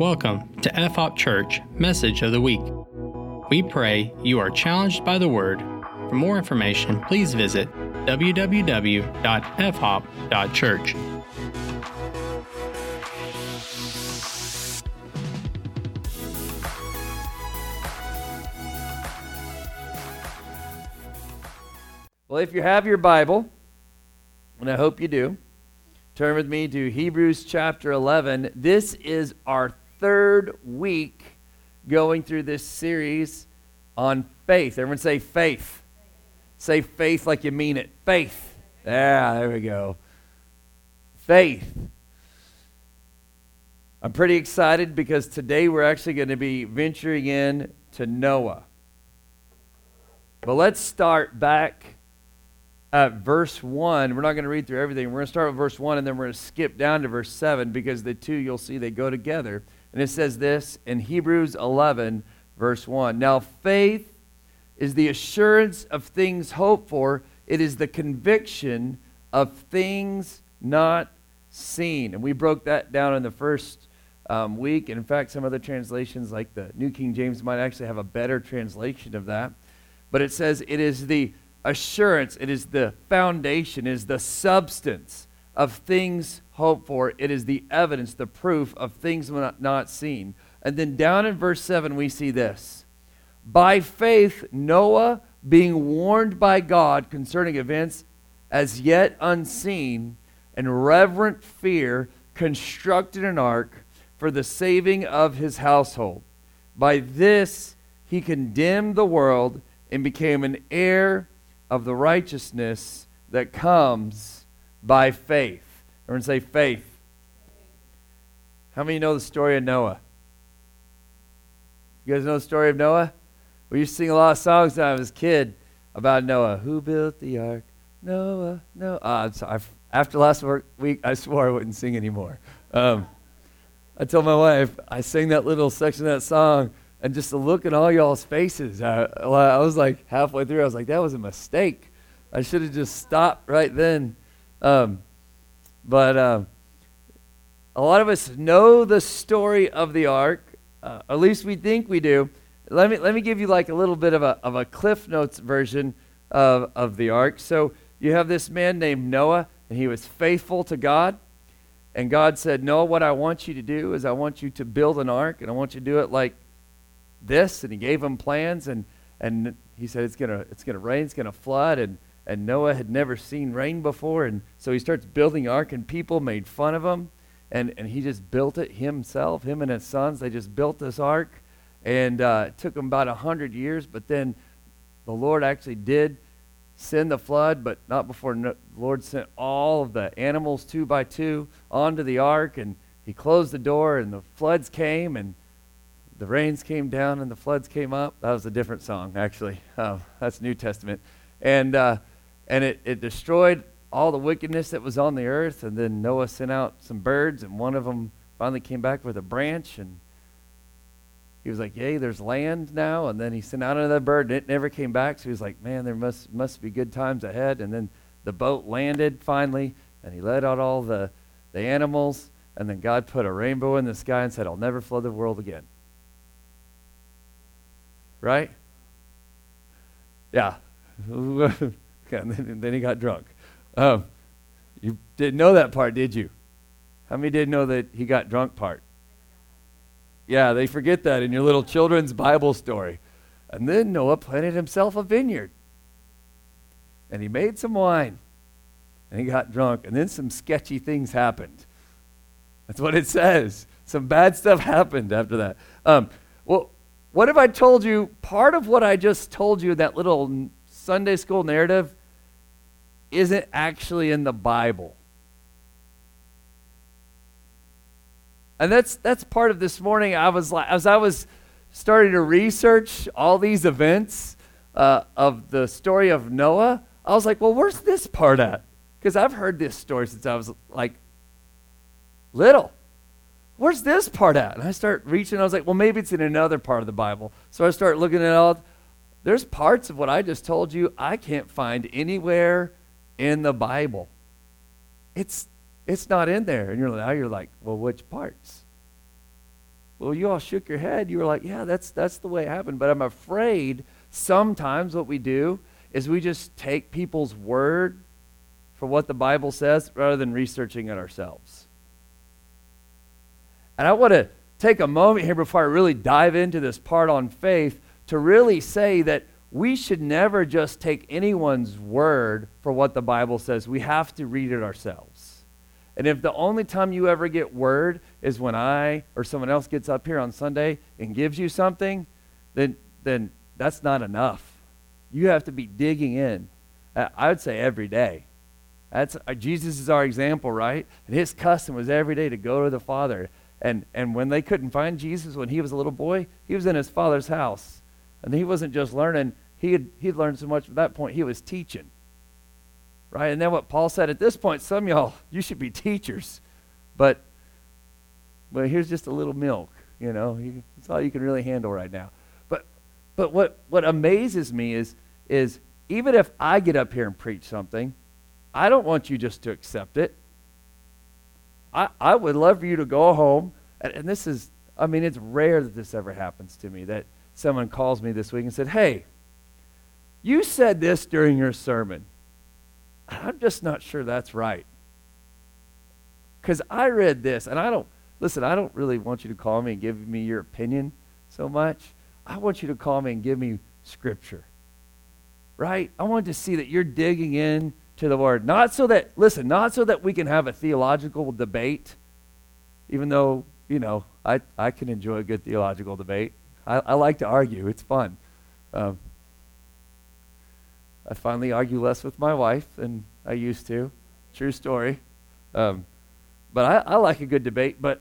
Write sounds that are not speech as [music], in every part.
Welcome to FHOP Church Message of the Week. We pray you are challenged by the Word. For more information, please visit www.fhop.church. Well, if you have your Bible, and I hope you do, turn with me to Hebrews chapter 11. This is our third week going through this series on faith. Everyone say faith. Say faith like you mean it. Faith. Yeah, there we go. Faith. I'm pretty excited because today we're actually going to be venturing in to Noah. But let's start back at verse 1. We're not going to read through everything. We're going to start with verse 1 and then we're going to skip down to verse 7 because the two, you'll see, they go together. And it says this in Hebrews 11, verse 1. Now, faith is the assurance of things hoped for, it is the conviction of things not seen. And we broke that down in the first um, week. And in fact, some other translations, like the New King James, might actually have a better translation of that. But it says it is the assurance, it is the foundation, it is the substance of things hoped for. It is the evidence, the proof of things not seen. And then down in verse 7, we see this By faith, Noah, being warned by God concerning events as yet unseen, and reverent fear, constructed an ark for the saving of his household. By this, he condemned the world and became an heir of the righteousness that comes by faith. Everyone say faith. How many know the story of Noah? You guys know the story of Noah? We used to sing a lot of songs when I was a kid about Noah. Who built the ark? Noah, Noah. Uh. After last week, I swore I wouldn't sing anymore. Um, I told my wife, I sang that little section of that song, and just to look at all y'all's faces, I, I was like halfway through, I was like, that was a mistake. I should have just stopped right then. Um, but um, a lot of us know the story of the ark, uh, at least we think we do. Let me, let me give you like a little bit of a, of a Cliff Notes version of, of the ark. So you have this man named Noah, and he was faithful to God. And God said, Noah, what I want you to do is I want you to build an ark, and I want you to do it like this. And he gave him plans, and, and he said, it's going to it's gonna rain, it's going to flood. And and Noah had never seen rain before, and so he starts building ark, and people made fun of him, and, and he just built it himself. Him and his sons, they just built this ark, and uh, it took them about a hundred years, but then the Lord actually did send the flood, but not before no, the Lord sent all of the animals two by two onto the ark, and he closed the door, and the floods came, and the rains came down, and the floods came up. That was a different song, actually. Uh, [laughs] that's New Testament. And uh, and it, it destroyed all the wickedness that was on the earth. And then Noah sent out some birds, and one of them finally came back with a branch. And he was like, Yay, there's land now. And then he sent out another bird, and it never came back. So he was like, Man, there must, must be good times ahead. And then the boat landed finally, and he let out all the, the animals. And then God put a rainbow in the sky and said, I'll never flood the world again. Right? Yeah. [laughs] [laughs] and then, then he got drunk. Um, you didn't know that part, did you? How many didn't know that he got drunk part? Yeah, they forget that in your little children's Bible story. And then Noah planted himself a vineyard. And he made some wine. And he got drunk. And then some sketchy things happened. That's what it says. Some bad stuff happened after that. Um, well, what if I told you part of what I just told you, that little Sunday school narrative isn't actually in the Bible. And that's that's part of this morning. I was like, as I was starting to research all these events uh, of the story of Noah, I was like, well, where's this part at? Because I've heard this story since I was like little. Where's this part at? And I start reaching. I was like, well, maybe it's in another part of the Bible. So I start looking at all. There's parts of what I just told you I can't find anywhere in the Bible. It's it's not in there. And you're now you're like, well, which parts? Well, you all shook your head. You were like, yeah, that's, that's the way it happened. But I'm afraid sometimes what we do is we just take people's word for what the Bible says rather than researching it ourselves. And I want to take a moment here before I really dive into this part on faith to really say that we should never just take anyone's word for what the Bible says. We have to read it ourselves. And if the only time you ever get word is when I or someone else gets up here on Sunday and gives you something, then, then that's not enough. You have to be digging in. I would say every day. That's uh, Jesus is our example, right? And his custom was every day to go to the Father. And and when they couldn't find Jesus when he was a little boy, he was in his father's house. And he wasn't just learning, he had he'd learned so much at that point, he was teaching. Right? And then what Paul said at this point, some y'all, you should be teachers. But but here's just a little milk, you know. You, that's all you can really handle right now. But but what what amazes me is is even if I get up here and preach something, I don't want you just to accept it. I, I would love for you to go home, and, and this is, I mean, it's rare that this ever happens to me, that someone calls me this week and said, Hey, you said this during your sermon. I'm just not sure that's right. Because I read this, and I don't, listen, I don't really want you to call me and give me your opinion so much. I want you to call me and give me scripture. Right? I want to see that you're digging in to the word. Not so that, listen, not so that we can have a theological debate, even though, you know, I, I can enjoy a good theological debate. I, I like to argue, it's fun. Um, I finally argue less with my wife than I used to. True story. Um, but I, I like a good debate, but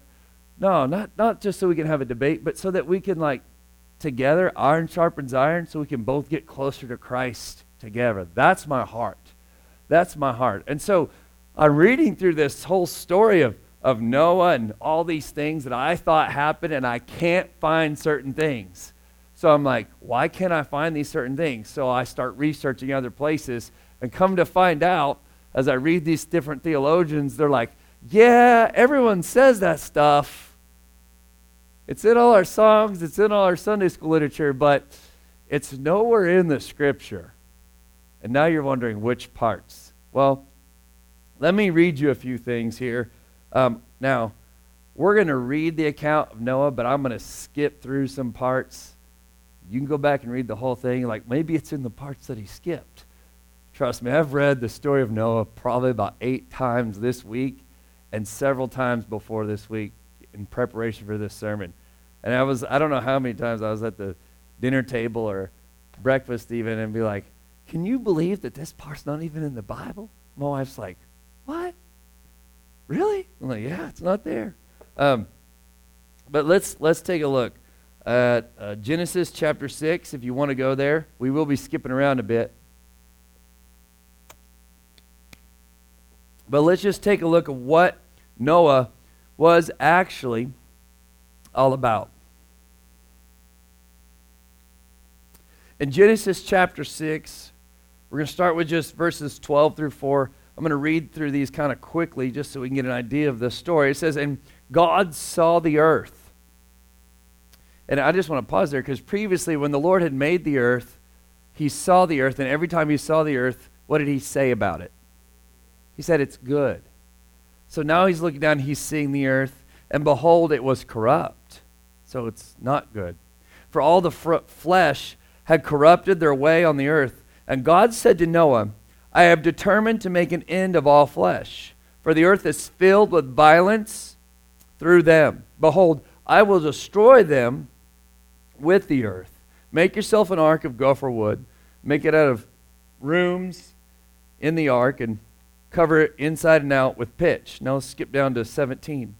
no, not, not just so we can have a debate, but so that we can, like, together, iron sharpens iron, so we can both get closer to Christ together. That's my heart. That's my heart. And so I'm reading through this whole story of, of Noah and all these things that I thought happened, and I can't find certain things. So I'm like, why can't I find these certain things? So I start researching other places and come to find out as I read these different theologians, they're like, yeah, everyone says that stuff. It's in all our songs, it's in all our Sunday school literature, but it's nowhere in the scripture. And now you're wondering which parts. Well, let me read you a few things here. Um, now, we're going to read the account of Noah, but I'm going to skip through some parts. You can go back and read the whole thing. Like maybe it's in the parts that he skipped. Trust me, I've read the story of Noah probably about eight times this week and several times before this week in preparation for this sermon. And I was, I don't know how many times I was at the dinner table or breakfast even and be like, can you believe that this part's not even in the Bible? My wife's like? Really? I'm like, Yeah, it's not there. Um, but let's let's take a look at uh, Genesis chapter six. If you want to go there, we will be skipping around a bit. But let's just take a look at what Noah was actually all about. In Genesis chapter 6, we're going to start with just verses 12 through 4. I'm going to read through these kind of quickly just so we can get an idea of the story. It says, And God saw the earth. And I just want to pause there because previously, when the Lord had made the earth, he saw the earth, and every time he saw the earth, what did he say about it? He said, It's good. So now he's looking down, he's seeing the earth, and behold, it was corrupt. So it's not good. For all the fr- flesh had corrupted their way on the earth and God said to Noah, I have determined to make an end of all flesh, for the earth is filled with violence through them. Behold, I will destroy them with the earth. Make yourself an ark of gopher wood, make it out of rooms in the ark, and cover it inside and out with pitch. Now let's skip down to 17.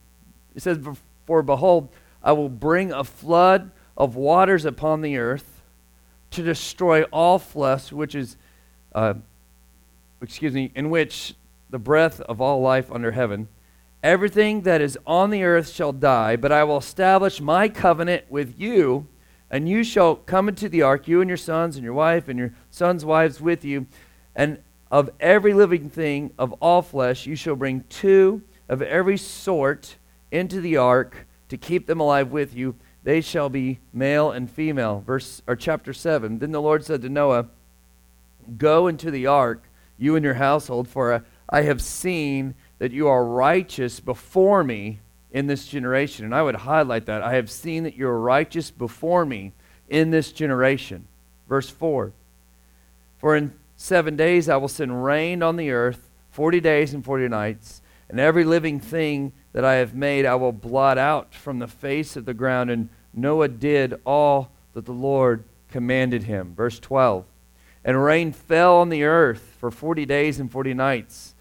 It says, For behold, I will bring a flood of waters upon the earth to destroy all flesh, which is, uh, excuse me, in which the breath of all life under heaven. Everything that is on the earth shall die, but I will establish my covenant with you, and you shall come into the ark, you and your sons and your wife and your sons' wives with you, and of every living thing of all flesh you shall bring two of every sort into the ark, to keep them alive with you. They shall be male and female. Verse or chapter 7. Then the Lord said to Noah, Go into the ark, you and your household, for uh, I have seen that you are righteous before me in this generation. And I would highlight that. I have seen that you are righteous before me in this generation. Verse 4 For in seven days I will send rain on the earth, 40 days and 40 nights, and every living thing that I have made I will blot out from the face of the ground. And Noah did all that the Lord commanded him. Verse 12 And rain fell on the earth for 40 days and 40 nights.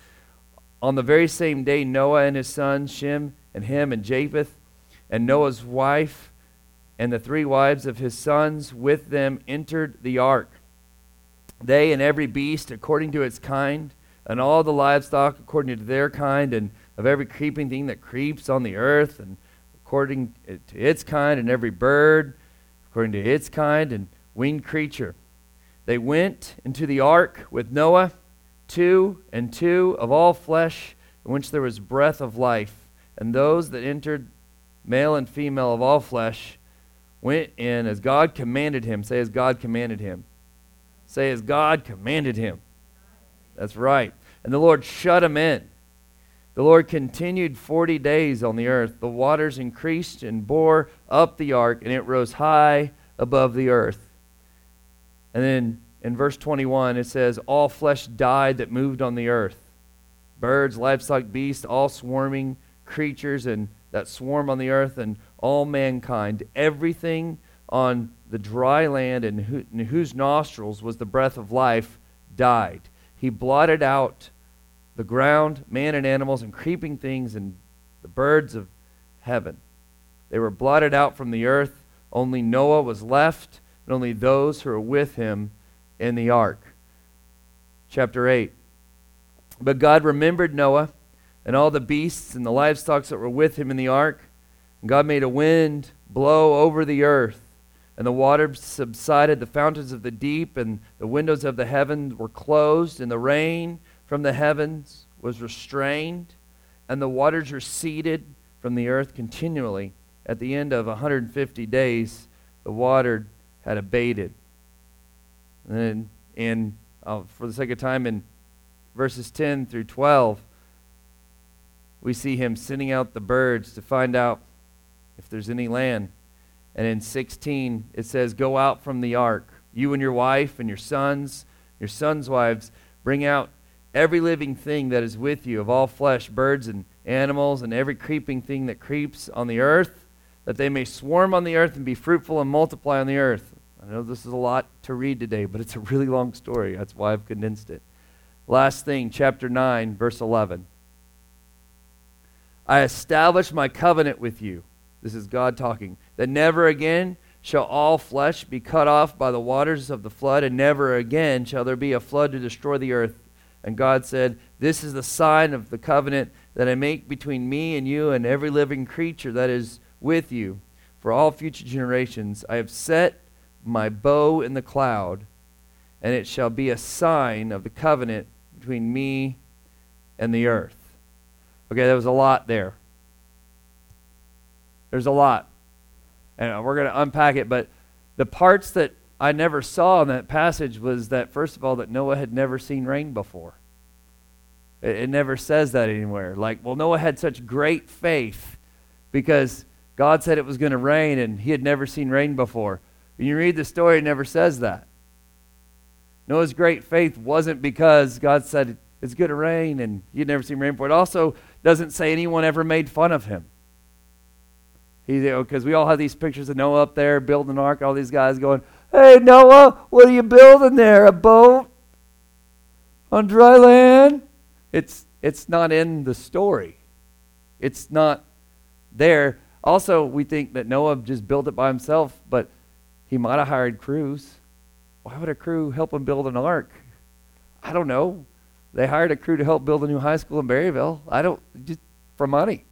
On the very same day, Noah and his sons, Shem and Ham and Japheth, and Noah's wife and the three wives of his sons with them entered the ark. They and every beast according to its kind, and all the livestock according to their kind, and of every creeping thing that creeps on the earth, and according to its kind, and every bird according to its kind, and winged creature. They went into the ark with Noah, two and two of all flesh, in which there was breath of life. And those that entered, male and female of all flesh, went in as God commanded him. Say, as God commanded him. Say, as God commanded him. That's right. And the Lord shut him in. The Lord continued 40 days on the earth. The waters increased and bore up the ark, and it rose high above the earth. And then in verse 21, it says, All flesh died that moved on the earth birds, livestock, beasts, all swarming creatures and that swarm on the earth, and all mankind. Everything on the dry land and in whose nostrils was the breath of life died. He blotted out the ground, man and animals, and creeping things, and the birds of heaven. They were blotted out from the earth. Only Noah was left, only those who are with him in the ark. Chapter 8. But God remembered Noah and all the beasts and the livestock that were with him in the ark. And God made a wind blow over the earth, and the waters subsided, the fountains of the deep and the windows of the heavens were closed, and the rain from the heavens was restrained, and the waters receded from the earth continually. At the end of 150 days, the water had abated. And in, uh, for the sake of time, in verses 10 through 12, we see him sending out the birds to find out if there's any land. And in 16, it says, Go out from the ark, you and your wife and your sons, your sons' wives, bring out every living thing that is with you, of all flesh, birds and animals, and every creeping thing that creeps on the earth, that they may swarm on the earth and be fruitful and multiply on the earth. I know this is a lot to read today, but it's a really long story. That's why I've condensed it. Last thing, chapter 9, verse 11. I establish my covenant with you. This is God talking. That never again shall all flesh be cut off by the waters of the flood, and never again shall there be a flood to destroy the earth. And God said, This is the sign of the covenant that I make between me and you and every living creature that is with you. For all future generations, I have set my bow in the cloud, and it shall be a sign of the covenant between me and the earth. Okay, there was a lot there. There's a lot. And we're going to unpack it, but the parts that I never saw in that passage was that, first of all, that Noah had never seen rain before. It, it never says that anywhere. Like, well, Noah had such great faith because God said it was going to rain and he had never seen rain before. When you read the story, it never says that. Noah's great faith wasn't because God said it's going to rain and he'd never seen rain before. It also doesn't say anyone ever made fun of him. Because we all have these pictures of Noah up there building an ark, all these guys going, Hey, Noah, what are you building there? A boat on dry land? It's, it's not in the story. It's not there. Also, we think that Noah just built it by himself, but he might have hired crews. Why would a crew help him build an ark? I don't know. They hired a crew to help build a new high school in Berryville. I don't, just for money,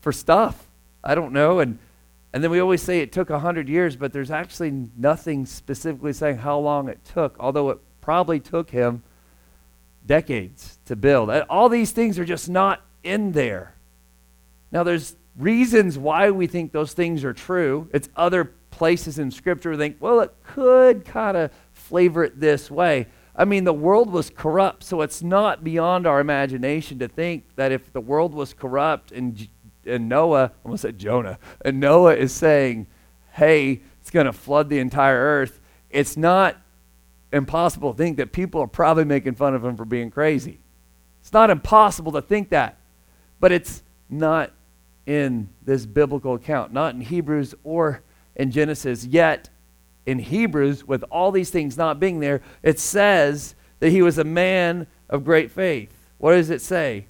for stuff. I don't know. And, and then we always say it took 100 years, but there's actually nothing specifically saying how long it took, although it probably took him decades to build. All these things are just not in there. Now, there's reasons why we think those things are true. It's other places in Scripture think, well, it could kind of flavor it this way. I mean, the world was corrupt, so it's not beyond our imagination to think that if the world was corrupt and, and Noah, I almost said Jonah, and Noah is saying, hey, it's going to flood the entire earth, it's not impossible to think that people are probably making fun of him for being crazy. It's not impossible to think that, but it's not in this biblical account, not in Hebrews or in Genesis. Yet, in Hebrews, with all these things not being there, it says that he was a man of great faith. What does it say?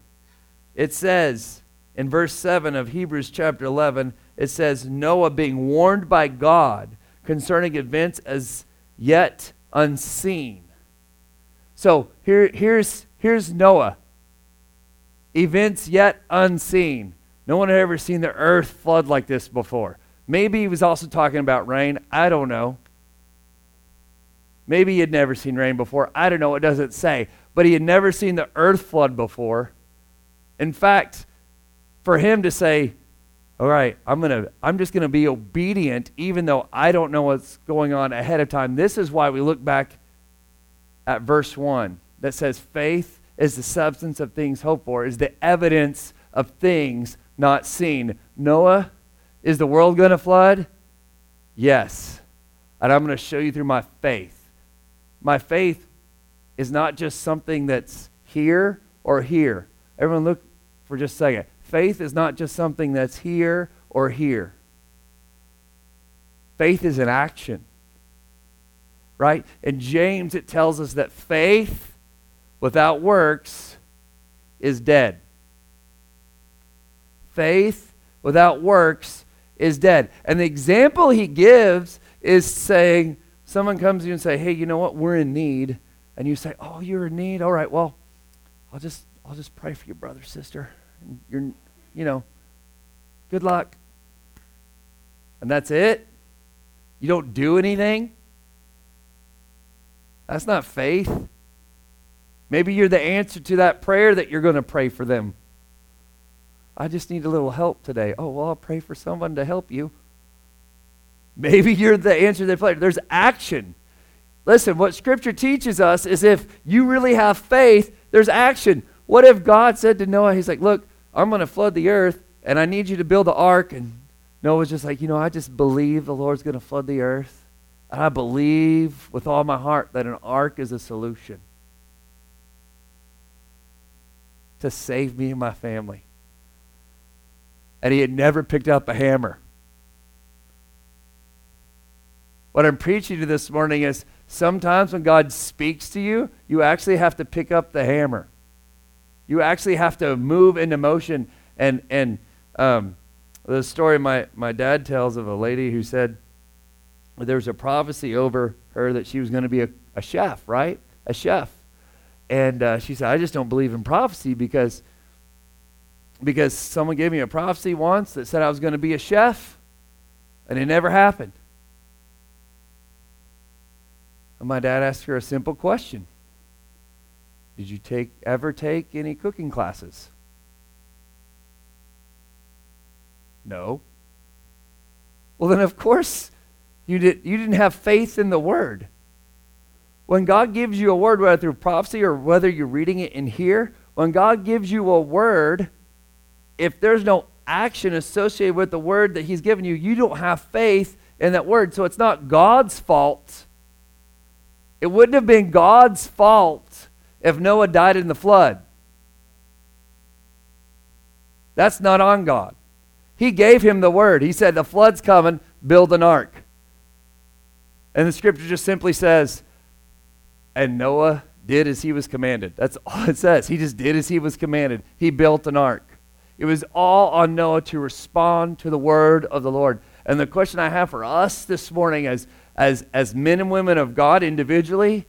It says in verse 7 of Hebrews chapter 11, it says, Noah being warned by God concerning events as yet unseen. So here, here's, here's Noah. Events yet unseen. No one had ever seen the earth flood like this before. Maybe he was also talking about rain. I don't know. Maybe he had never seen rain before. I don't know. It doesn't say. But he had never seen the earth flood before. In fact, for him to say, all right, I'm going to I'm just going to be obedient even though I don't know what's going on ahead of time. This is why we look back at verse 1 that says faith is the substance of things hoped for, is the evidence of things not seen. Noah, is the world going to flood? Yes. And I'm going to show you through my faith. My faith is not just something that's here or here. Everyone look for just a second. Faith is not just something that's here or here. Faith is an action. Right? In James, it tells us that faith without works is dead. Faith without works is dead. And the example he gives is saying, someone comes to you and say, hey, you know what? We're in need. And you say, oh, you're in need? All right, well, I'll just, I'll just pray for your brother, sister And you're, you know, good luck. And that's it? You don't do anything? That's not faith. Maybe you're the answer to that prayer that you're going to pray for them. I just need a little help today. Oh, well, I'll pray for someone to help you. Maybe you're the answer that prayer. There's action. Listen, what Scripture teaches us is if you really have faith, there's action. What if God said to Noah, He's like, Look, I'm going to flood the earth, and I need you to build the ark. And Noah's just like, you know, I just believe the Lord's going to flood the earth. And I believe with all my heart that an ark is a solution to save me and my family. And he had never picked up a hammer. What I'm preaching to this morning is sometimes when God speaks to you, you actually have to pick up the hammer. You actually have to move into motion. And, and um, the story my, my dad tells of a lady who said there was a prophecy over her that she was going to be a, a chef, right? A chef. And uh, she said, I just don't believe in prophecy because, because someone gave me a prophecy once that said I was going to be a chef, and it never happened. And my dad asked her a simple question did you take ever take any cooking classes? No. Well, then of course you did you didn't have faith in the word. When God gives you a word, whether through prophecy or whether you're reading it in here, when God gives you a word, if there's no action associated with the word that He's given you, you don't have faith in that word. So it's not God's fault. It wouldn't have been God's fault if Noah died in the flood. That's not on God. He gave him the word. He said, The flood's coming, build an ark. And the scripture just simply says, And Noah did as he was commanded. That's all it says. He just did as he was commanded. He built an ark. It was all on Noah to respond to the word of the Lord. And the question I have for us this morning as, as, as men and women of God individually,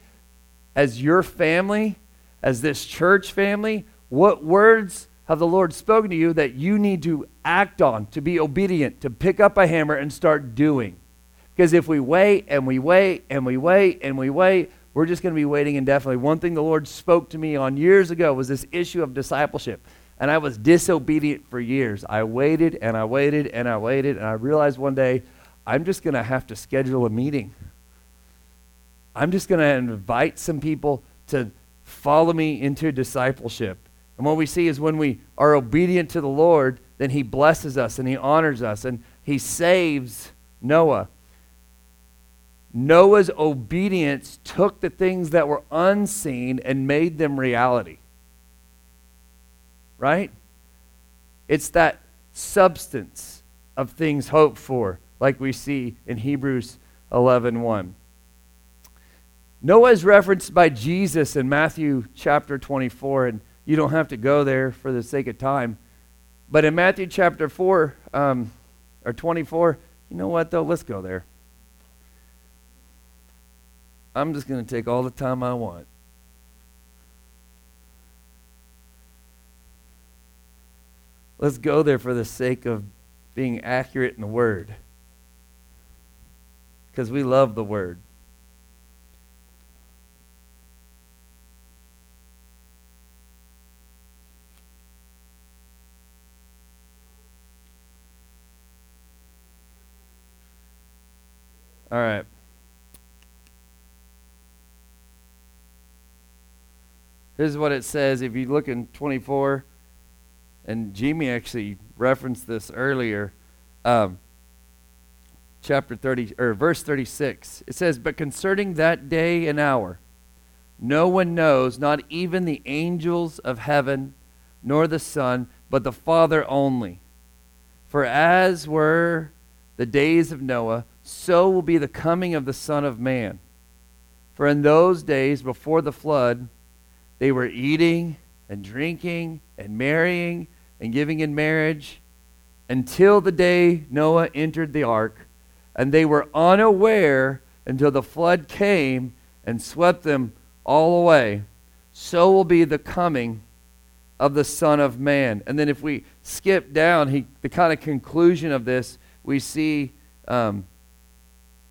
as your family, as this church family, what words have the Lord spoken to you that you need to act on, to be obedient, to pick up a hammer and start doing? Because if we wait and we wait and we wait and we wait, we're just going to be waiting indefinitely. One thing the Lord spoke to me on years ago was this issue of discipleship. And I was disobedient for years. I waited and I waited and I waited, and I realized one day I'm just going to have to schedule a meeting. I'm just going to invite some people to follow me into discipleship. And what we see is when we are obedient to the Lord, then He blesses us and He honors us and He saves Noah. Noah's obedience took the things that were unseen and made them reality. Right? It's that substance of things hoped for, like we see in Hebrews 11 1. Noah is referenced by Jesus in Matthew chapter 24, and you don't have to go there for the sake of time. But in Matthew chapter 4, um, or 24, you know what, though? Let's go there. I'm just going to take all the time I want. Let's go there for the sake of being accurate in the Word. Because we love the Word. All right. Here's what it says. If you look in 24, and Jimmy actually referenced this earlier, um, chapter 30, or verse 36. It says, But concerning that day and hour, no one knows, not even the angels of heaven, nor the Son, but the Father only. For as were the days of Noah, so will be the coming of the Son of Man. For in those days before the flood, they were eating and drinking and marrying and giving in marriage until the day Noah entered the ark, and they were unaware until the flood came and swept them all away. So will be the coming of the Son of Man. And then if we skip down, he, the kind of conclusion of this, we see um,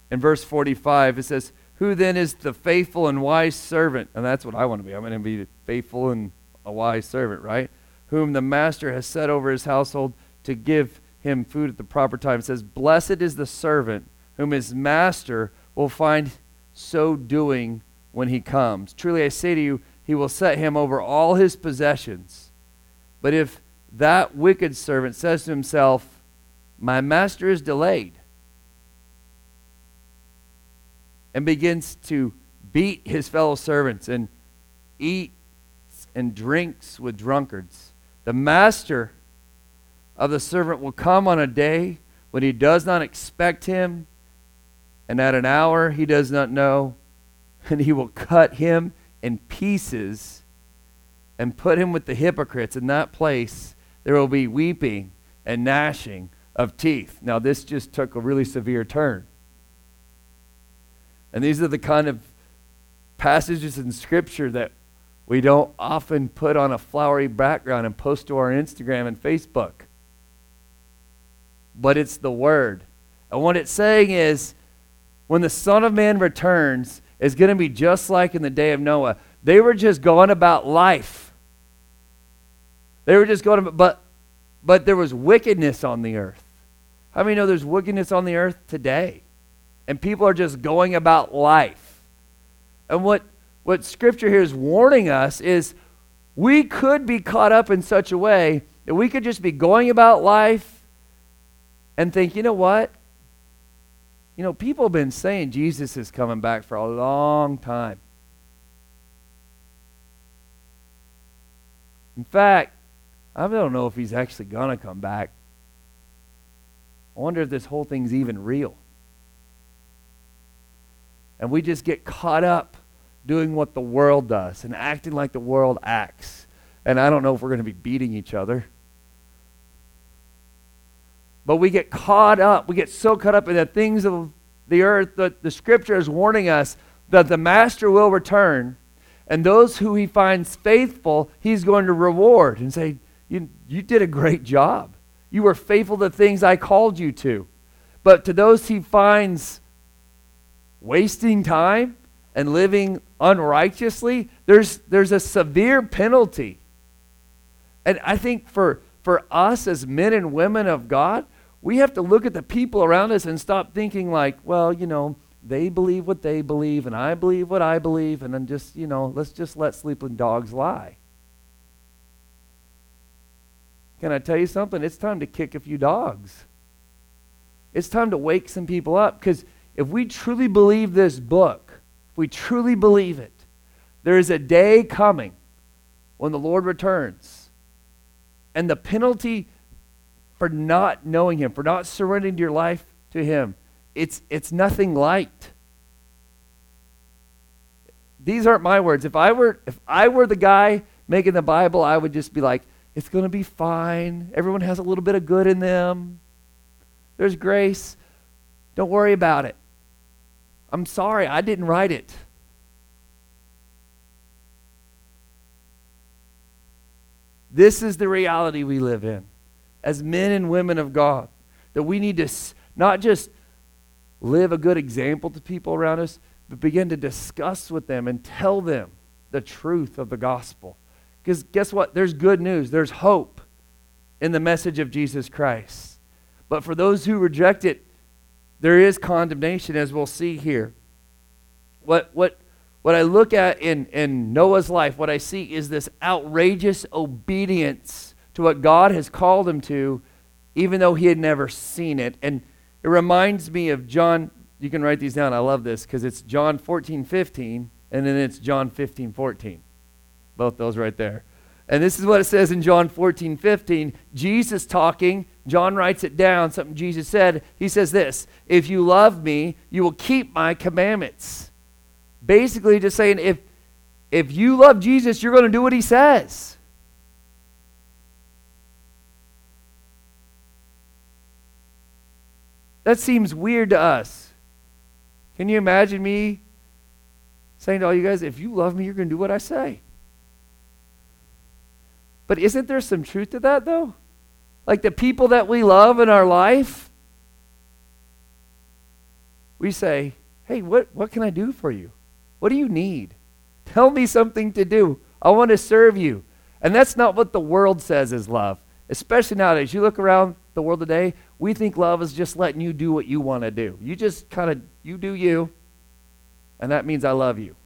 in verse 45, it says, Who then is the faithful and wise servant? And that's what I want to be. I'm going to be faithful and a wise servant, right? Whom the master has set over his household to give him food at the proper time. It says, Blessed is the servant whom his master will find so doing when he comes. Truly I say to you, he will set him over all his possessions. But if that wicked servant says to himself, My master is delayed, and begins to beat his fellow servants and eats and drinks with drunkards. The master of the servant will come on a day when he does not expect him, and at an hour he does not know, and he will cut him in pieces and put him with the hypocrites. In that place there will be weeping and gnashing of teeth. Now, this just took a really severe turn. And these are the kind of passages in Scripture that we don't often put on a flowery background and post to our Instagram and Facebook. But it's the Word. And what it's saying is when the Son of Man returns, it's going to be just like in the day of Noah. They were just going about life. They were just going, but, but there was wickedness on the earth. How many know there's wickedness on the earth today? and people are just going about life. And what, what Scripture here is warning us is we could be caught up in such a way that we could just be going about life and think, you know what? You know, people have been saying Jesus is coming back for a long time. In fact, I don't know if he's actually going to come back. I wonder if this whole thing's even real. And we just get caught up doing what the world does and acting like the world acts. And I don't know if we're going to be beating each other. But we get caught up. We get so caught up in the things of the earth that the scripture is warning us that the master will return. And those who he finds faithful, he's going to reward and say, You, you did a great job. You were faithful to things I called you to. But to those he finds wasting time and living unrighteously, there's, there's a severe penalty. And I think for, for us as men and women of God, we have to look at the people around us and stop thinking like, well, you know, they believe what they believe and I believe what I believe and then just, you know, let's just let sleeping dogs lie. Can I tell you something? It's time to kick a few dogs. It's time to wake some people up because if we truly believe this book, we truly believe it, there is a day coming when the Lord returns. And the penalty for not knowing Him, for not surrendering your life to Him, it's, it's nothing light. These aren't my words. If I were if I were the guy making the Bible, I would just be like, it's going to be fine. Everyone has a little bit of good in them. There's grace. Don't worry about it. I'm sorry, I didn't write it. This is the reality we live in as men and women of God. That we need to not just live a good example to people around us, but begin to discuss with them and tell them the truth of the gospel. Because guess what? There's good news, there's hope in the message of Jesus Christ. But for those who reject it, there is condemnation, as we'll see here. What, what, what I look at in, in Noah's life, what I see is this outrageous obedience to what God has called him to, even though he had never seen it. And it reminds me of John, you can write these down. I love this because it's John 14, 15, and then it's John 15, 14. Both those right there. And this is what it says in John 14, 15. Jesus talking, John writes it down, something Jesus said. He says this If you love me, you will keep my commandments. Basically, just saying, if, if you love Jesus, you're going to do what he says. That seems weird to us. Can you imagine me saying to all you guys, if you love me, you're going to do what I say? But isn't there some truth to that, though? Like the people that we love in our life, we say, hey, what, what can I do for you? What do you need? Tell me something to do. I want to serve you. And that's not what the world says is love, especially nowadays. You look around the world today, we think love is just letting you do what you want to do. You just kind of, you do you, and that means I love you.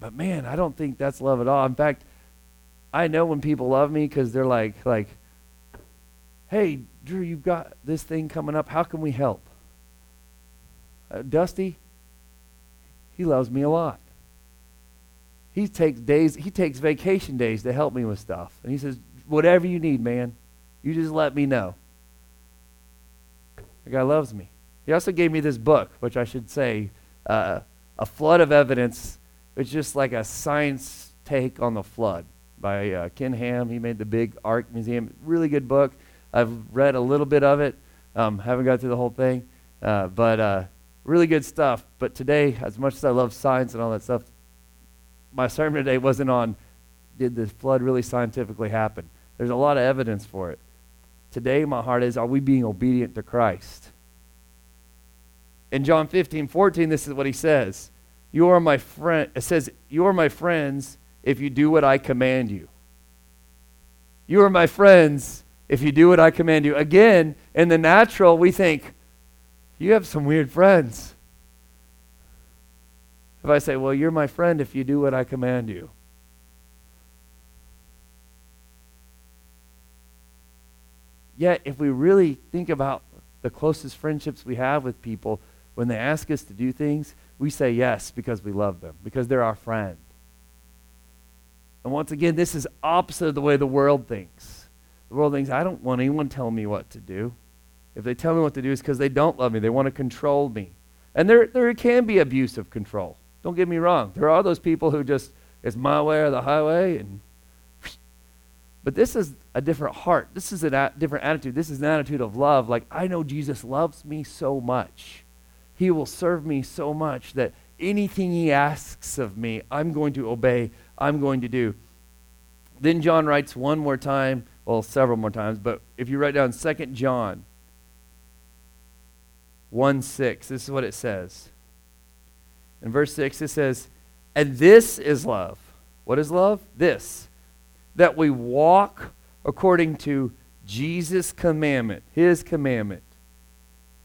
But man, I don't think that's love at all. In fact, I know when people love me because they're like, like, hey, Drew, you've got this thing coming up. How can we help? Uh, Dusty, he loves me a lot. He takes days, he takes vacation days to help me with stuff. And he says, whatever you need, man, you just let me know. The guy loves me. He also gave me this book, which I should say, uh, A Flood of Evidence. It's just like a science take on the flood by uh, Ken Ham. He made the big Ark Museum. Really good book. I've read a little bit of it. Um, haven't got through the whole thing, uh, but uh, really good stuff. But today, as much as I love science and all that stuff, my sermon today wasn't on did the flood really scientifically happen. There's a lot of evidence for it. Today, my heart is are we being obedient to Christ? In John 15, 14, this is what he says. You are my friend. It says, You are my friends if you do what I command you. You are my friends if you do what I command you. Again, in the natural, we think, you have some weird friends. If I say, well, you're my friend if you do what I command you. Yet, if we really think about the closest friendships we have with people, when they ask us to do things, we say yes because we love them, because they're our friend. And once again, this is opposite of the way the world thinks. The world thinks, I don't want anyone telling me what to do. If they tell me what to do, it's because they don't love me. They want to control me. And there, there can be abuse of control. Don't get me wrong. There are those people who just, it's my way or the highway. And, [sniffs] but this is a different heart. This is a different attitude. This is an attitude of love. Like, I know Jesus loves me so much. He will serve me so much that anything he asks of me, I'm going to obey I'm going to do. Then John writes one more time, well, several more times, but if you write down 2 John 1 6, this is what it says. In verse 6, it says, And this is love. What is love? This. that we walk according to Jesus' commandment, his commandment.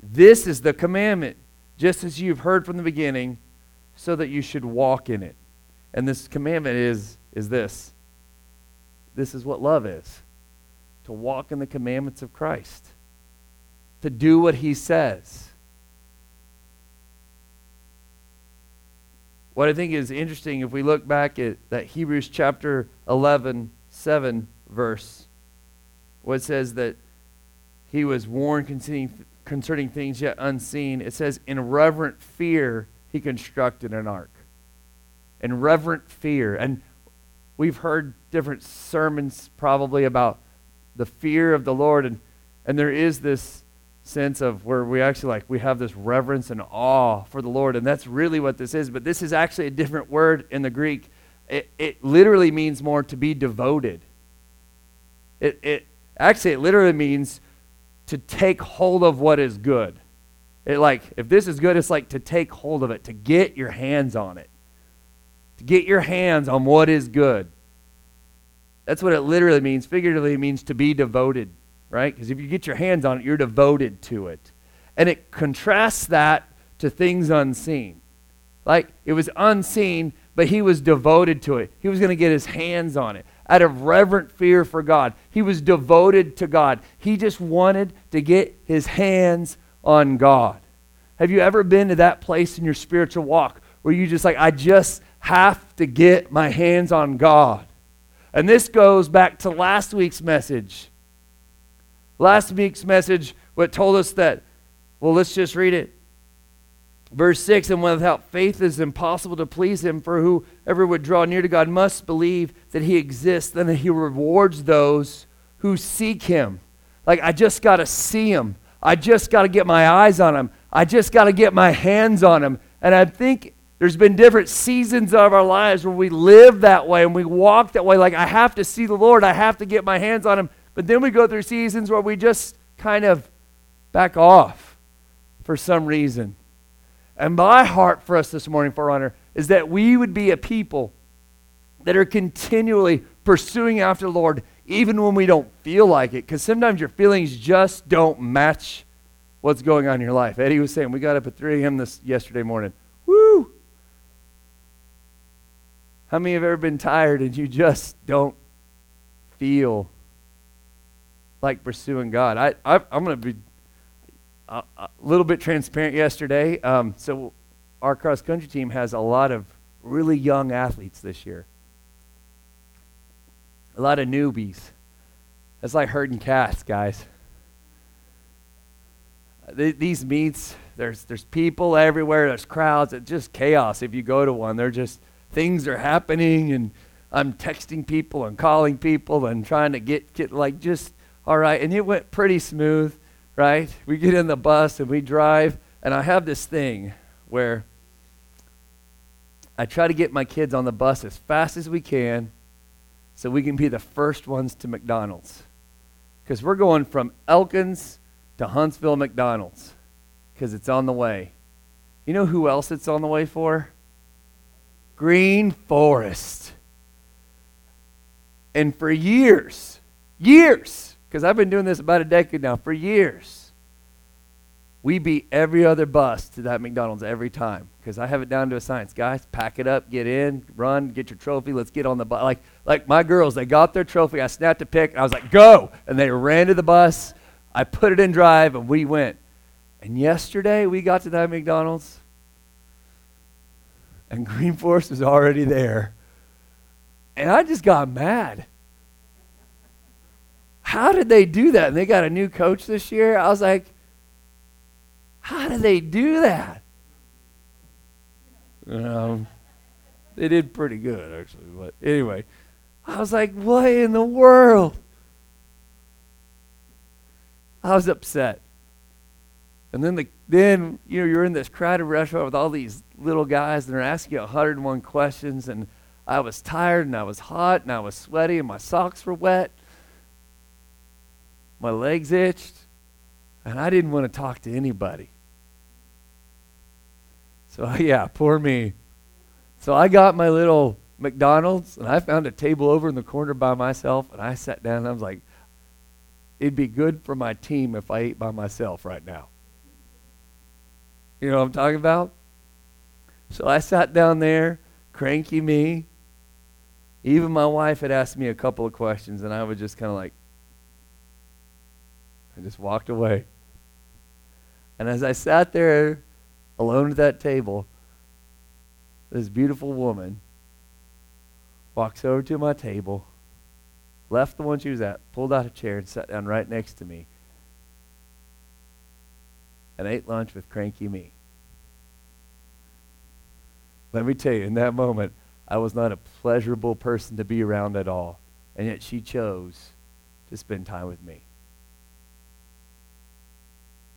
This is the commandment, just as you've heard from the beginning, so that you should walk in it. And this commandment is, is this. This is what love is to walk in the commandments of Christ, to do what he says. What I think is interesting, if we look back at that Hebrews chapter 11, 7 verse, what it says that he was warned concerning, concerning things yet unseen. It says, in reverent fear, he constructed an ark. In reverent fear. And we've heard different sermons probably about the fear of the Lord. And, and there is this sense of where we actually like, we have this reverence and awe for the Lord. And that's really what this is. But this is actually a different word in the Greek. It, it literally means more to be devoted. It, it actually, it literally means to take hold of what is good. It like, if this is good, it's like to take hold of it, to get your hands on it. To get your hands on what is good. That's what it literally means. Figuratively, it means to be devoted, right? Because if you get your hands on it, you're devoted to it. And it contrasts that to things unseen. Like, it was unseen, but he was devoted to it. He was going to get his hands on it out of reverent fear for God. He was devoted to God. He just wanted to get his hands on God. Have you ever been to that place in your spiritual walk where you just like, I just have to get my hands on God? And this goes back to last week's message. Last week's message, what told us that, well, let's just read it. Verse 6 And without faith it is impossible to please him, for whoever would draw near to God must believe that he exists and that he rewards those who seek him. Like, I just got to see him. I just got to get my eyes on him. I just got to get my hands on him. And I think there's been different seasons of our lives where we live that way and we walk that way. Like, I have to see the Lord, I have to get my hands on him. But then we go through seasons where we just kind of back off for some reason. And my heart for us this morning, Forerunner, is that we would be a people that are continually pursuing after the Lord, even when we don't feel like it. Because sometimes your feelings just don't match what's going on in your life. Eddie was saying, we got up at 3 a.m. this yesterday morning. How many have ever been tired and you just don't feel like pursuing God? I, I, am going to be a, little bit transparent yesterday. Um, so, our cross country team has a lot of really young athletes this year, a lot of newbies. It's like herding cats, guys. these meets, there's, there's people everywhere, there's crowds, it's just chaos if you go to one. They're just, things are happening, and I'm texting people and calling people and trying to get, get like, just, all right. And it went pretty smooth right? We get in the bus and we drive, and I have this thing where I try to get my kids on the bus as fast as we can so we can be the first ones to McDonald's. Because we're going from Elkins to Huntsville McDonald's because it's on the way. You know who else it's on the way for? Green Forest. And for years, years, because I've been doing this about a decade now, for years. We beat every other bus to that McDonald's every time because I have it down to a science. Guys, pack it up, get in, run, get your trophy. Let's get on the bus. Like, like my girls, they got their trophy. I snapped a pic, and I was like, go! And they ran to the bus. I put it in drive, and we went. And yesterday, we got to that McDonald's, and Green Forest was already there. And I just got mad. How did they do that? And they got a new coach this year. I was like, how did they do that? Um, they did pretty good, actually. But anyway, I was like, what in the world? I was upset. And then the then you know you're in this crowded restaurant with all these little guys and they're asking you 101 questions and I was tired and I was hot and I was sweaty and my socks were wet my legs itched, and I didn't want to talk to anybody. So, [laughs] yeah, poor me. So I got my little McDonald's and I found a table over in the corner by myself and I sat down and I was like, it'd be good for my team if I ate by myself right now. You know what I'm talking about? So I sat down there, cranky me. Even my wife had asked me a couple of questions, and I was just kind of like, I just walked away. And as I sat there alone at that table, this beautiful woman walks over to my table, left the one she was at, pulled out a chair, and sat down right next to me and ate lunch with cranky me. Let me tell you, in that moment, I was not a pleasurable person to be around at all. And yet she chose to spend time with me.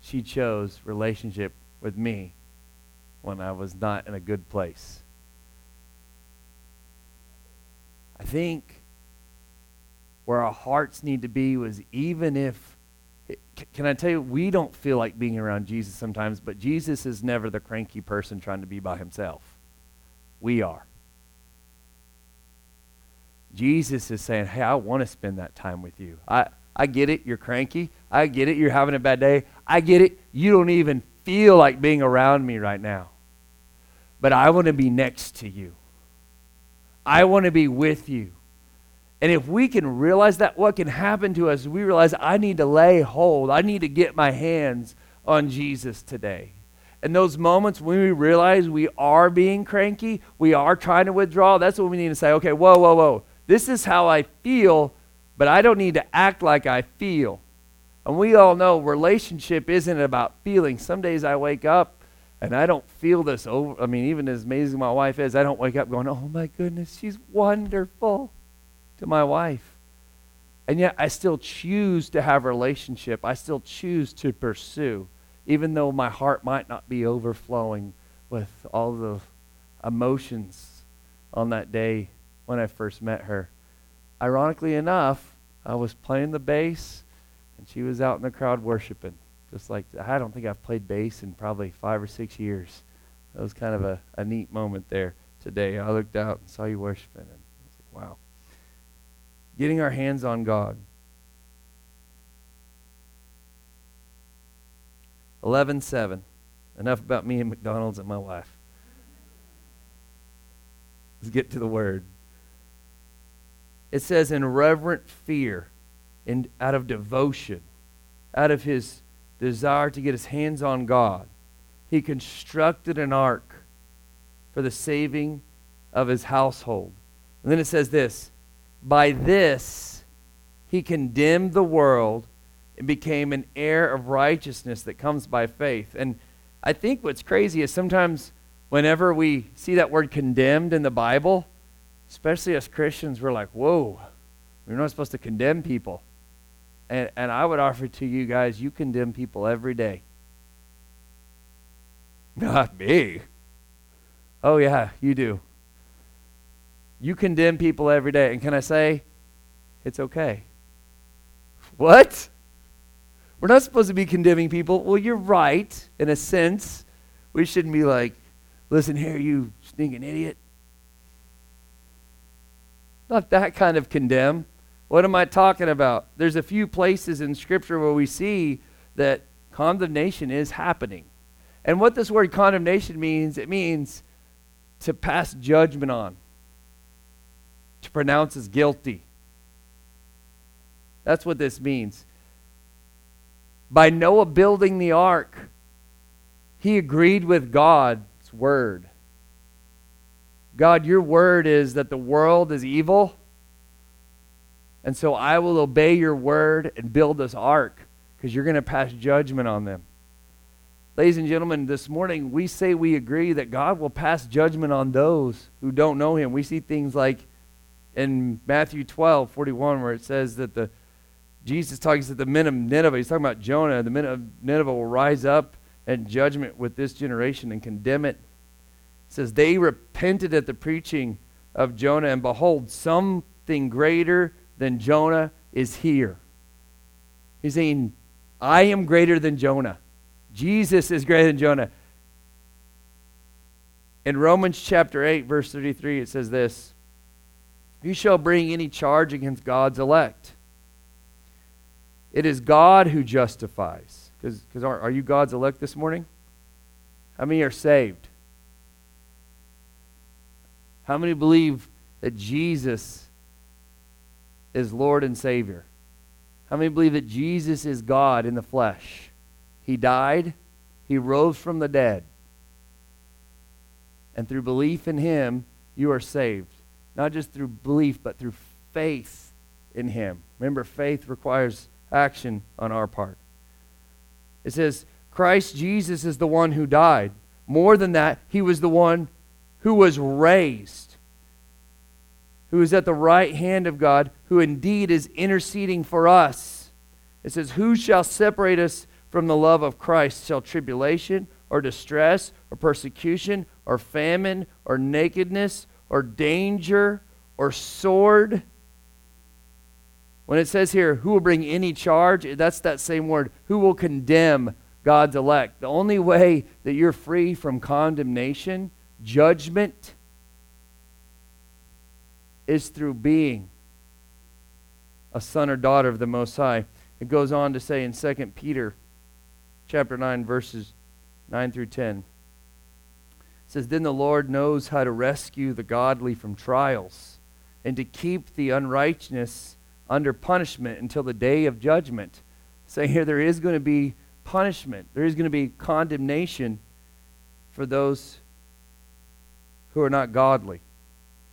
She chose relationship with me when I was not in a good place. I think where our hearts need to be was even if, can I tell you, we don't feel like being around Jesus sometimes, but Jesus is never the cranky person trying to be by himself. We are. Jesus is saying, Hey, I want to spend that time with you. I, I get it, you're cranky. I get it, you're having a bad day. I get it, you don't even feel like being around me right now. But I want to be next to you. I want to be with you. And if we can realize that, what can happen to us, we realize I need to lay hold, I need to get my hands on Jesus today. And those moments when we realize we are being cranky, we are trying to withdraw, that's what we need to say, okay, whoa, whoa, whoa. This is how I feel, but I don't need to act like I feel. And we all know relationship isn't about feeling. Some days I wake up and I don't feel this over. I mean, even as amazing my wife is, I don't wake up going, oh my goodness, she's wonderful to my wife. And yet I still choose to have a relationship. I still choose to pursue, even though my heart might not be overflowing with all the emotions on that day when I first met her. Ironically enough, I was playing the bass and she was out in the crowd worshiping. Just like, I don't think I've played bass in probably five or six years. That was kind of a, a neat moment there today. I looked out and saw you worshiping, and I was like, wow. Getting our hands on God. 11.7. Enough about me and McDonald's and my wife. Let's get to the word. It says, in reverent fear, and out of devotion, out of his desire to get his hands on God, he constructed an ark for the saving of his household. And then it says this By this he condemned the world and became an heir of righteousness that comes by faith. And I think what's crazy is sometimes whenever we see that word condemned in the Bible, especially as Christians, we're like, whoa, we're not supposed to condemn people. And, and I would offer to you guys, you condemn people every day. [laughs] Not me. Oh, yeah, you do. You condemn people every day. And can I say, it's okay? What? We're not supposed to be condemning people. Well, you're right, in a sense. We shouldn't be like, listen here, you stinking idiot. Not that kind of condemn. What am I talking about? There's a few places in Scripture where we see that condemnation is happening. And what this word condemnation means, it means to pass judgment on, to pronounce as guilty. That's what this means. By Noah building the ark, he agreed with God's word. God, your word is that the world is evil and so I will obey your word and build this ark because you're going to pass judgment on them. Ladies and gentlemen, this morning we say we agree that God will pass judgment on those who don't know him. We see things like in Matthew 12, 41, where it says that the Jesus talks to the men of Nineveh. He's talking about Jonah. The men of Nineveh will rise up in judgment with this generation and condemn it. It says, They repented at the preaching of Jonah, and behold, something greater than Jonah is here. He's saying, I am greater than Jonah. Jesus is greater than Jonah. In Romans chapter 8, verse 33, it says this Who shall bring any charge against God's elect? It is God who justifies. Because are, are you God's elect this morning? How many are saved? How many believe that Jesus is Lord and Savior? How many believe that Jesus is God in the flesh? He died, He rose from the dead. And through belief in Him, you are saved. Not just through belief, but through faith in Him. Remember, faith requires action on our part. It says, Christ Jesus is the one who died. More than that, He was the one who was raised, who is at the right hand of God, who indeed is interceding for us. It says, Who shall separate us from the love of Christ? Shall tribulation or distress or persecution or famine or nakedness or danger or sword? When it says here, who will bring any charge, that's that same word. Who will condemn God's elect? The only way that you're free from condemnation judgment is through being a son or daughter of the Most High. It goes on to say in 2 Peter chapter 9 verses 9 through 10. Says then the Lord knows how to rescue the godly from trials and to keep the unrighteous under punishment until the day of judgment. Saying here there is going to be punishment. There is going to be condemnation for those who are not godly,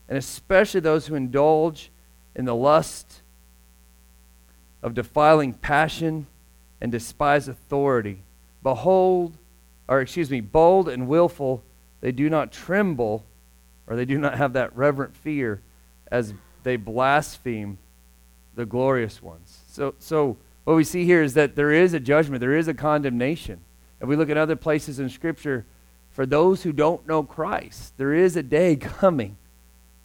and especially those who indulge in the lust of defiling passion and despise authority. Behold, or excuse me, bold and willful, they do not tremble, or they do not have that reverent fear as they blaspheme the glorious ones. So, so what we see here is that there is a judgment, there is a condemnation. If we look at other places in Scripture, for those who don't know Christ. There is a day [laughs] coming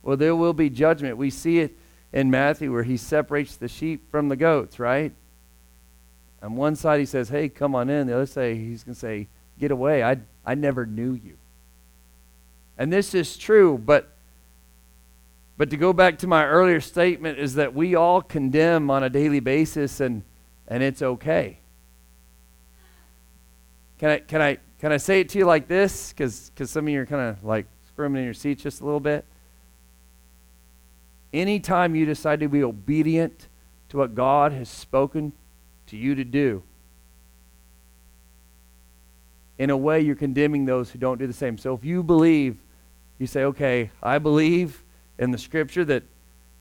where there will be judgment. We see it in Matthew where he separates the sheep from the goats, right? On one side he says, hey, come on in. The other side he's going to say, get away. I, I never knew you. And this is true, but but to go back to my earlier statement is that we all condemn on a daily basis and and it's okay. Can I can I can I say it to you like this? Because because some of you are kind of like squirming in your seats just a little bit. Anytime you decide to be obedient to what God has spoken to you to do, in a way you're condemning those who don't do the same. So if you believe, you say, okay, I believe in the scripture that,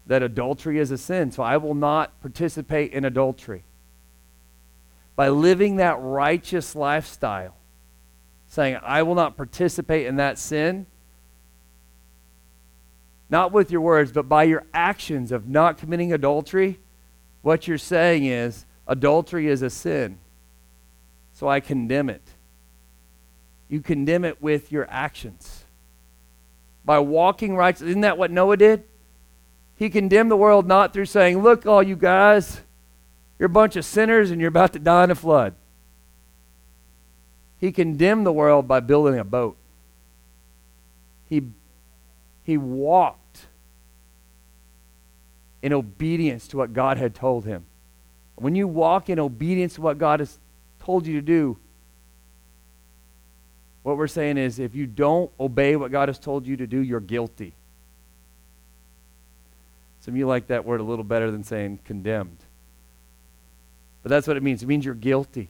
that adultery is a sin, so I will not participate in adultery. By living that righteous lifestyle, saying, I will not participate in that sin. Not with your words, but by your actions of not committing adultery, what you're saying is adultery is a sin. So I condemn it. You condemn it with your actions. By walking right. Isn't that what Noah did? He condemned the world not through saying, Look, all you guys, you're a bunch of sinners and you're about to die in a flood. He condemned the world by building a boat. He, he walked in obedience to what God had told him. When you walk in obedience to what God has told you to do, what we're saying is if you don't obey what God has told you to do, you're guilty. Some of you like that word a little better than saying condemned. But that's what it means. It means you're guilty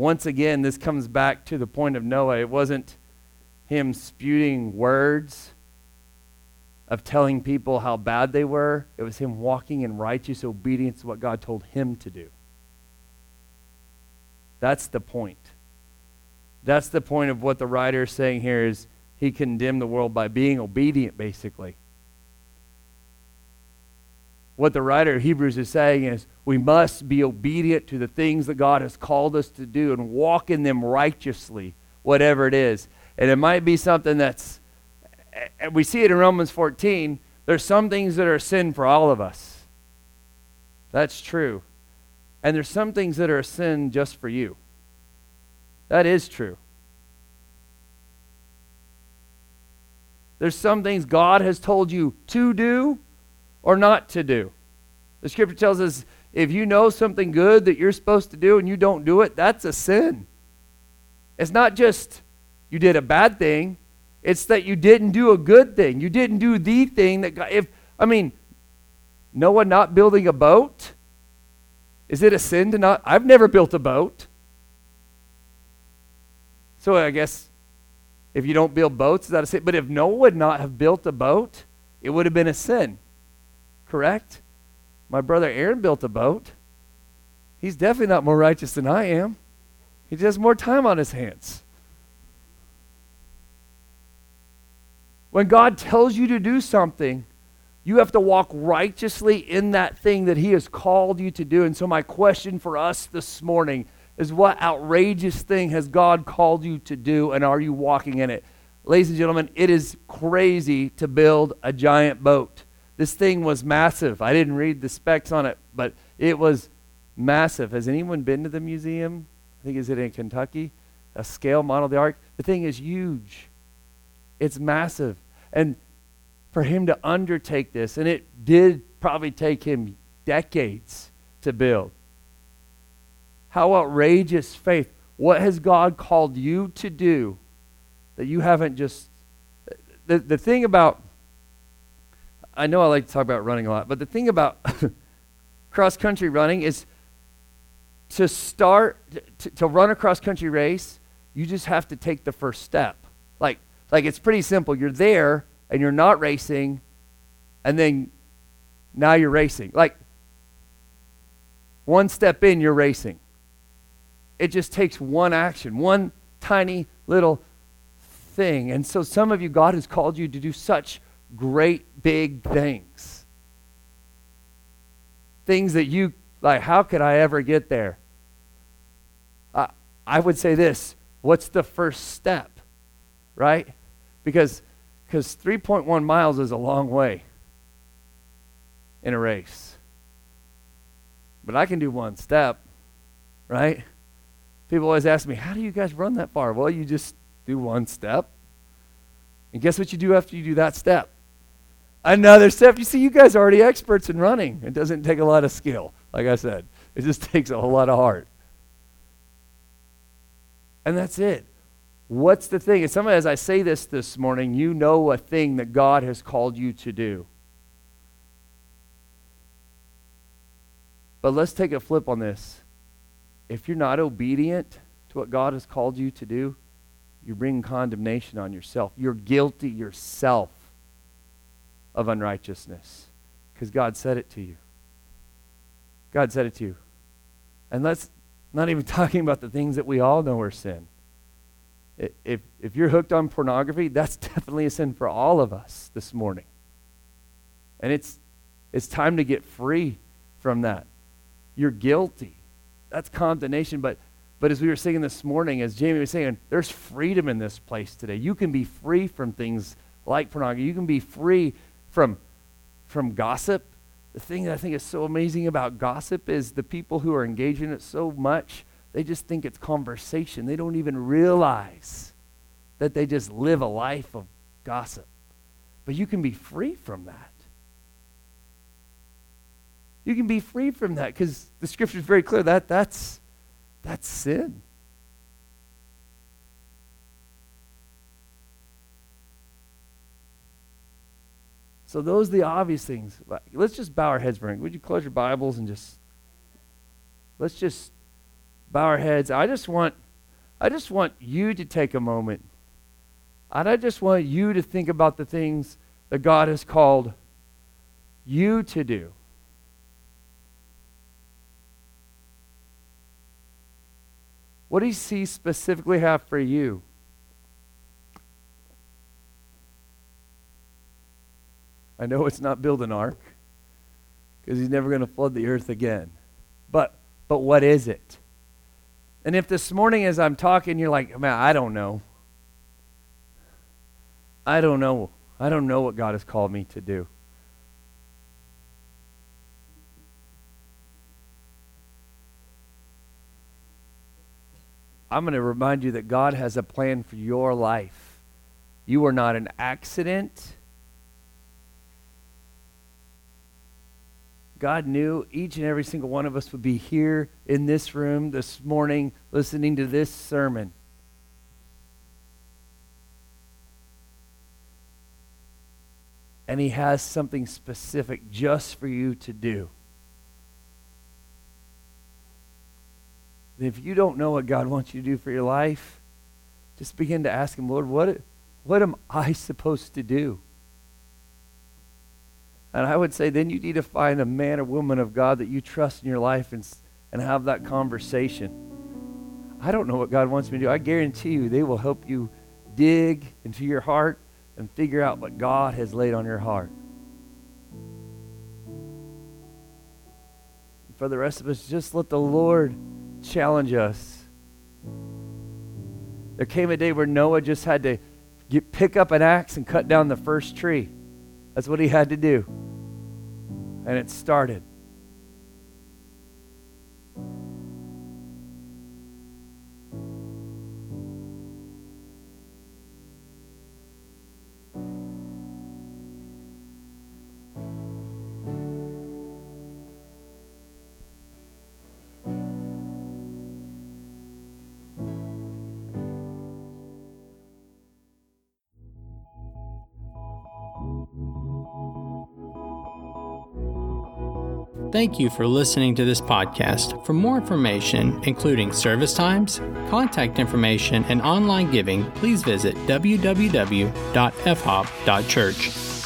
once again, this comes back to the point of Noah. It wasn't him spewing words of telling people how bad they were, it was him walking in righteous obedience to what God told him to do. That's the point. That's the point of what the writer is saying here is he condemned the world by being obedient, basically what the writer of Hebrews is saying is we must be obedient to the things that God has called us to do and walk in them righteously, whatever it is. And it might be something that's, we see it in Romans 14, there's some things that are sin for all of us. That's true. And there's some things that are a sin just for you. That is true. There's some things God has told you to do or not to do. The scripture tells us if you know something good that you're supposed to do and you don't do it, that's a sin. It's not just you did a bad thing, it's that you didn't do a good thing. You didn't do the thing that God, if, I mean, Noah not building a boat, is it a sin to not? I've never built a boat. So I guess if you don't build boats, is that a sin? But if Noah would not have built a boat, it would have been a sin. Correct? My brother Aaron built a boat. He's definitely not more righteous than I am. He just has more time on his hands. When God tells you to do something, you have to walk righteously in that thing that He has called you to do. And so, my question for us this morning is what outrageous thing has God called you to do, and are you walking in it? Ladies and gentlemen, it is crazy to build a giant boat. This thing was massive. I didn't read the specs on it, but it was massive. Has anyone been to the museum? I think is it in Kentucky? A scale model of the ark. The thing is huge. It's massive. And for him to undertake this, and it did probably take him decades to build. How outrageous faith. What has God called you to do that you haven't just. The, the thing about. I know I like to talk about running a lot, but the thing about [laughs] cross country running is to start, to, to run a cross country race, you just have to take the first step. Like, like it's pretty simple. You're there and you're not racing, and then now you're racing. Like one step in, you're racing. It just takes one action, one tiny little thing. And so some of you, God has called you to do such great big things. Things that you, like, how could I ever get there? Uh, I would say this what's the first step? Right? Because because 3.1 miles is a long way in a race. But I can do one step, right? People always ask me, how do you guys run that far? Well, you just do one step. And guess what you do after you do that step? Another step. You see, you guys are already experts in running. It doesn't take a lot of skill, like I said. It just [laughs] takes a whole lot of heart. And that's it. What's the thing? And some as I say this this morning, you know a thing that God has called you to do. But let's take a flip on this. If you're not obedient to what God has called you to do, you bring condemnation on yourself. You're guilty yourself of unrighteousness because God said it to you. God said it to you. And let's not even [laughs] talking about the things that we all know are sin if, if you're hooked on pornography, that's [laughs] definitely a sin for all of us this morning. And it's, it's time to get free from that. You're guilty. That's condemnation. But, but as we were saying this morning, as Jamie was saying, there's freedom in this place today. You can be free from things like pornography. You can be free from, from gossip. The thing that I think is so amazing about gossip is the people who are engaged in it so much they just think it's conversation. They don't even realize that they just live a life of gossip. But you can be free from that. You can be free from that because the scripture is very clear that that's, that's sin. So those are the obvious things. Let's just bow our heads for a minute. Would you close your Bibles and just let's just bow our heads. I just want I just want you to take a moment. And I just want you to think about the things that God has called you to do. What does He specifically have for you? I know it's not build an ark because He's never going to flood the earth again. But, but what is it? And if this morning, as I'm talking, you're like, man, I don't know. I don't know. I don't know what God has called me to do. I'm going to remind you that God has a plan for your life. You are not an accident. God knew each and every single one of us would be here in this room this morning listening to this sermon. And He has something specific just for you to do. And if you don't know what God wants you to do for your life, just begin to ask Him, Lord, what, what am I supposed to do? And I would say then you need to find a man or woman of God that you trust in your life and, and have that conversation. I don't know what God wants me to do. I guarantee you they will help you dig into your heart and figure out what God has laid on your heart. For the rest of us, just let the Lord challenge us. There came a day where Noah just had to get, pick up an axe and cut down the first tree. That's what he had to do. And it started. Thank you for listening to this podcast. For more information, including service times, contact information, and online giving, please visit www.fhop.church.